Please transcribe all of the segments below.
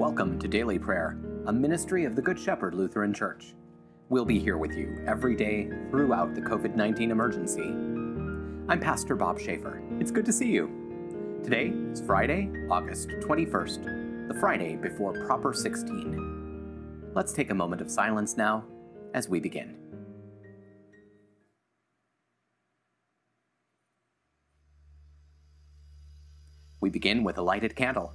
Welcome to Daily Prayer, a ministry of the Good Shepherd Lutheran Church. We'll be here with you every day throughout the COVID 19 emergency. I'm Pastor Bob Schaefer. It's good to see you. Today is Friday, August 21st, the Friday before Proper 16. Let's take a moment of silence now as we begin. We begin with a lighted candle.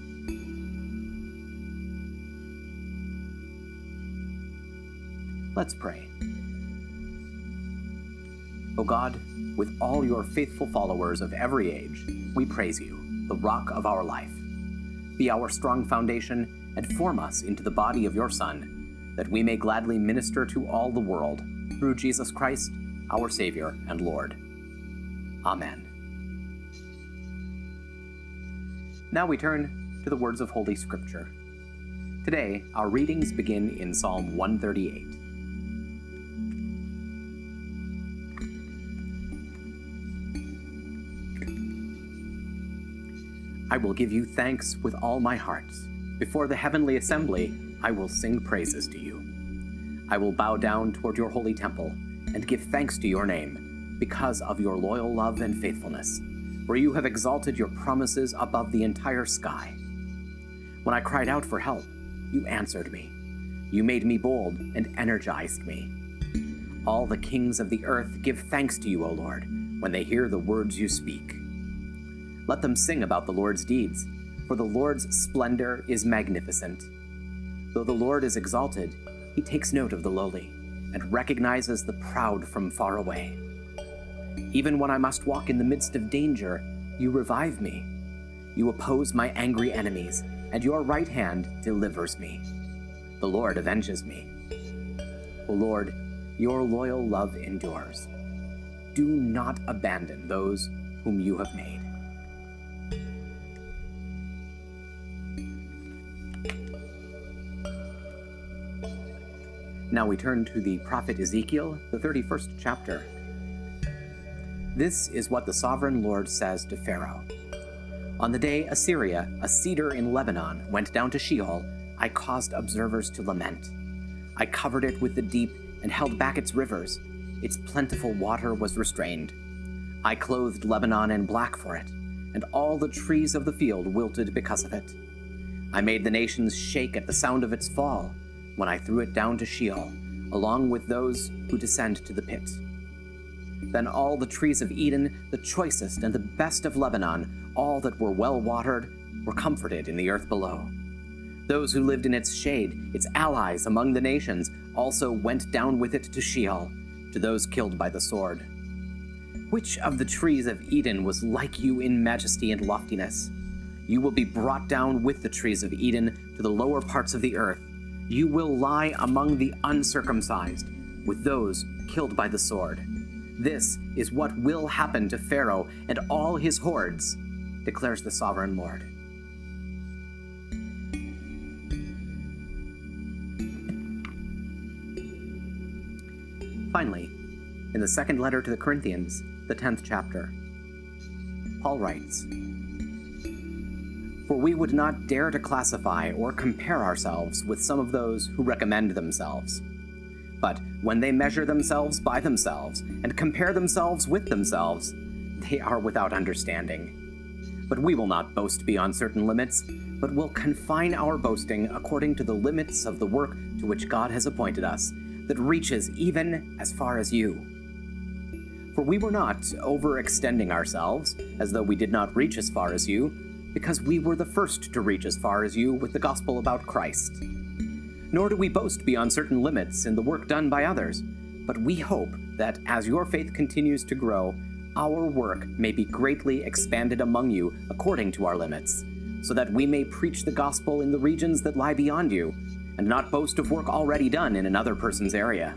Let's pray. O God, with all your faithful followers of every age, we praise you, the rock of our life. Be our strong foundation and form us into the body of your Son, that we may gladly minister to all the world through Jesus Christ, our Savior and Lord. Amen. Now we turn to the words of Holy Scripture. Today, our readings begin in Psalm 138. I will give you thanks with all my heart. Before the heavenly assembly, I will sing praises to you. I will bow down toward your holy temple and give thanks to your name because of your loyal love and faithfulness, for you have exalted your promises above the entire sky. When I cried out for help, you answered me. You made me bold and energized me. All the kings of the earth give thanks to you, O Lord, when they hear the words you speak. Let them sing about the Lord's deeds, for the Lord's splendor is magnificent. Though the Lord is exalted, he takes note of the lowly and recognizes the proud from far away. Even when I must walk in the midst of danger, you revive me. You oppose my angry enemies, and your right hand delivers me. The Lord avenges me. O Lord, your loyal love endures. Do not abandon those whom you have made. Now we turn to the prophet Ezekiel, the 31st chapter. This is what the sovereign Lord says to Pharaoh On the day Assyria, a cedar in Lebanon, went down to Sheol, I caused observers to lament. I covered it with the deep and held back its rivers. Its plentiful water was restrained. I clothed Lebanon in black for it, and all the trees of the field wilted because of it. I made the nations shake at the sound of its fall when I threw it down to Sheol, along with those who descend to the pit. Then all the trees of Eden, the choicest and the best of Lebanon, all that were well watered, were comforted in the earth below. Those who lived in its shade, its allies among the nations, also went down with it to Sheol, to those killed by the sword. Which of the trees of Eden was like you in majesty and loftiness? You will be brought down with the trees of Eden to the lower parts of the earth you will lie among the uncircumcised, with those killed by the sword. This is what will happen to Pharaoh and all his hordes, declares the sovereign Lord. Finally, in the second letter to the Corinthians, the 10th chapter, Paul writes, for we would not dare to classify or compare ourselves with some of those who recommend themselves. But when they measure themselves by themselves and compare themselves with themselves, they are without understanding. But we will not boast beyond certain limits, but will confine our boasting according to the limits of the work to which God has appointed us, that reaches even as far as you. For we were not overextending ourselves, as though we did not reach as far as you because we were the first to reach as far as you with the gospel about Christ. Nor do we boast beyond certain limits in the work done by others, but we hope that as your faith continues to grow, our work may be greatly expanded among you according to our limits, so that we may preach the gospel in the regions that lie beyond you, and not boast of work already done in another person's area.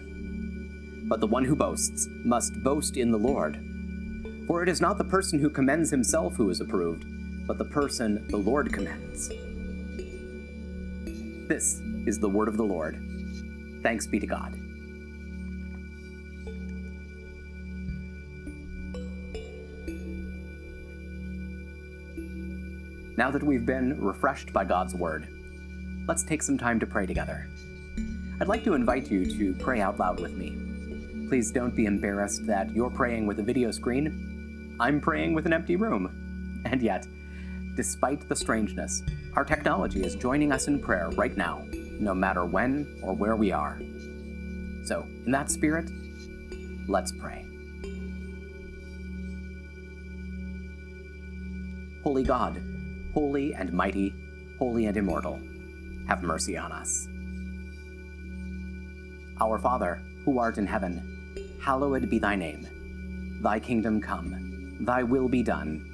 but the one who boasts must boast in the Lord. For it is not the person who commends himself who is approved, but the person the Lord commends. This is the word of the Lord. Thanks be to God. Now that we've been refreshed by God's word, let's take some time to pray together. I'd like to invite you to pray out loud with me. Please don't be embarrassed that you're praying with a video screen. I'm praying with an empty room. And yet, despite the strangeness, our technology is joining us in prayer right now, no matter when or where we are. So, in that spirit, let's pray. Holy God, holy and mighty, holy and immortal, have mercy on us. Our Father, who art in heaven, hallowed be thy name. Thy kingdom come, thy will be done,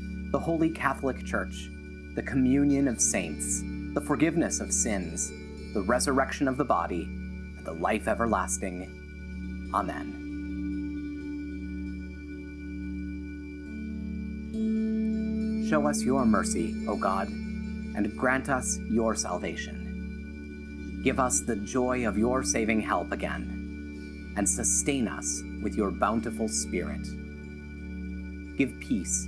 the Holy Catholic Church, the communion of saints, the forgiveness of sins, the resurrection of the body, and the life everlasting. Amen. Show us your mercy, O God, and grant us your salvation. Give us the joy of your saving help again and sustain us with your bountiful Spirit. Give peace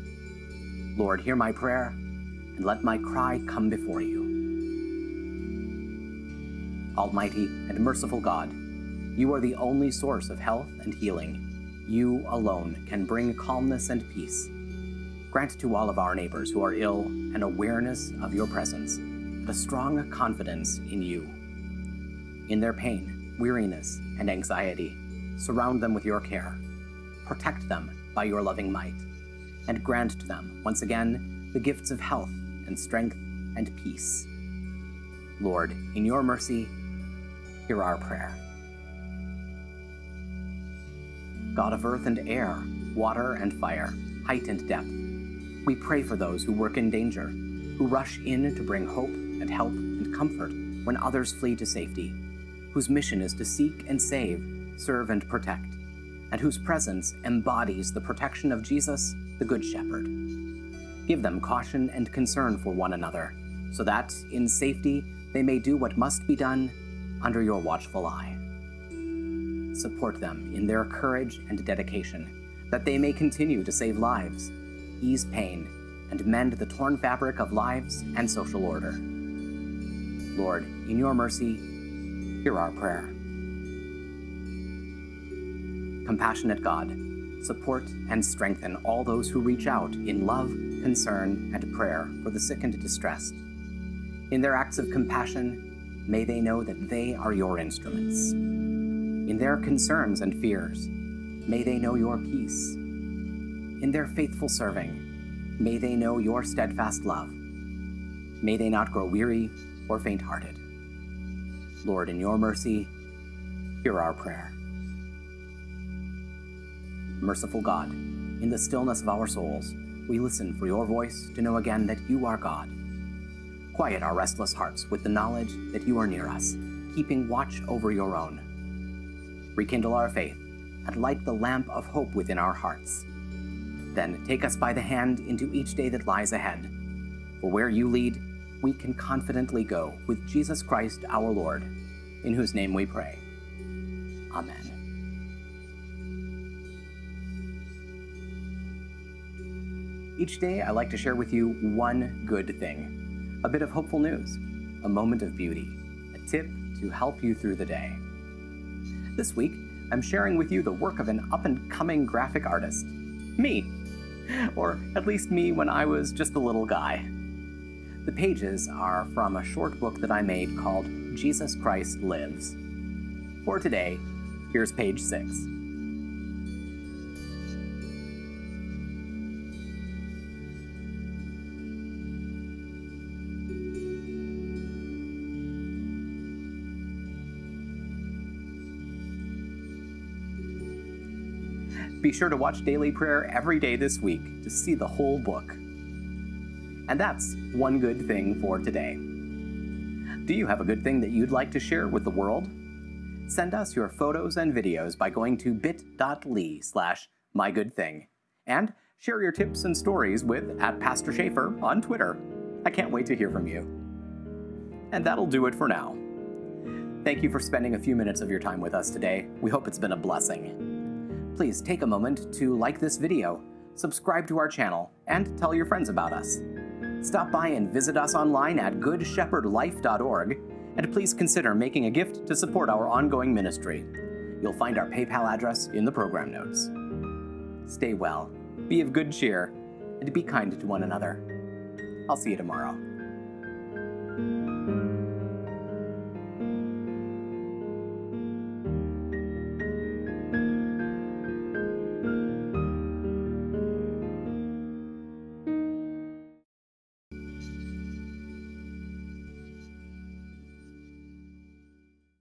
Lord, hear my prayer, and let my cry come before you. Almighty and merciful God, you are the only source of health and healing. You alone can bring calmness and peace. Grant to all of our neighbors who are ill an awareness of your presence and a strong confidence in you. In their pain, weariness, and anxiety, surround them with your care. Protect them by your loving might, and grant to them, once again, the gifts of health and strength and peace. Lord, in your mercy, hear our prayer. God of earth and air, water and fire, height and depth, we pray for those who work in danger, who rush in to bring hope and help and comfort when others flee to safety, whose mission is to seek and save serve, and protect, and whose presence embodies the protection of Jesus, the Good Shepherd. Give them caution and concern for one another, so that, in safety, they may do what must be done under your watchful eye. Support them in their courage and dedication, that they may continue to save lives, ease pain, and mend the torn fabric of lives and social order. Lord, in your mercy, hear our prayer. Compassionate God, support and strengthen all those who reach out in love, concern, and prayer for the sick and distressed. In their acts of compassion, may they know that they are your instruments. In their concerns and fears, may they know your peace. In their faithful serving, may they know your steadfast love. May they not grow weary or faint hearted. Lord, in your mercy, hear our prayer merciful God, in the stillness of our souls, we listen for your voice to know again that you are God. Quiet our restless hearts with the knowledge that you are near us, keeping watch over your own. Rekindle our faith and light the lamp of hope within our hearts. Then take us by the hand into each day that lies ahead. For where you lead, we can confidently go with Jesus Christ our Lord, in whose name we pray. Amen. Each day, I like to share with you one good thing a bit of hopeful news, a moment of beauty, a tip to help you through the day. This week, I'm sharing with you the work of an up and coming graphic artist. Me. Or at least me when I was just a little guy. The pages are from a short book that I made called Jesus Christ Lives. For today, here's page six. Be sure to watch Daily Prayer every day this week to see the whole book. And that's one good thing for today. Do you have a good thing that you'd like to share with the world? Send us your photos and videos by going to bit.ly slash mygoodthing. And share your tips and stories with at Pastor Schaefer on Twitter. I can't wait to hear from you. And that'll do it for now. Thank you for spending a few minutes of your time with us today. We hope it's been a blessing please take a moment to like this video, subscribe to our channel, and tell your friends about us. Stop by and visit us online at goodshepherdlife.org, and please consider making a gift to support our ongoing ministry. You'll find our PayPal address in the program notes. Stay well, be of good cheer, and be kind to one another. I'll see you tomorrow.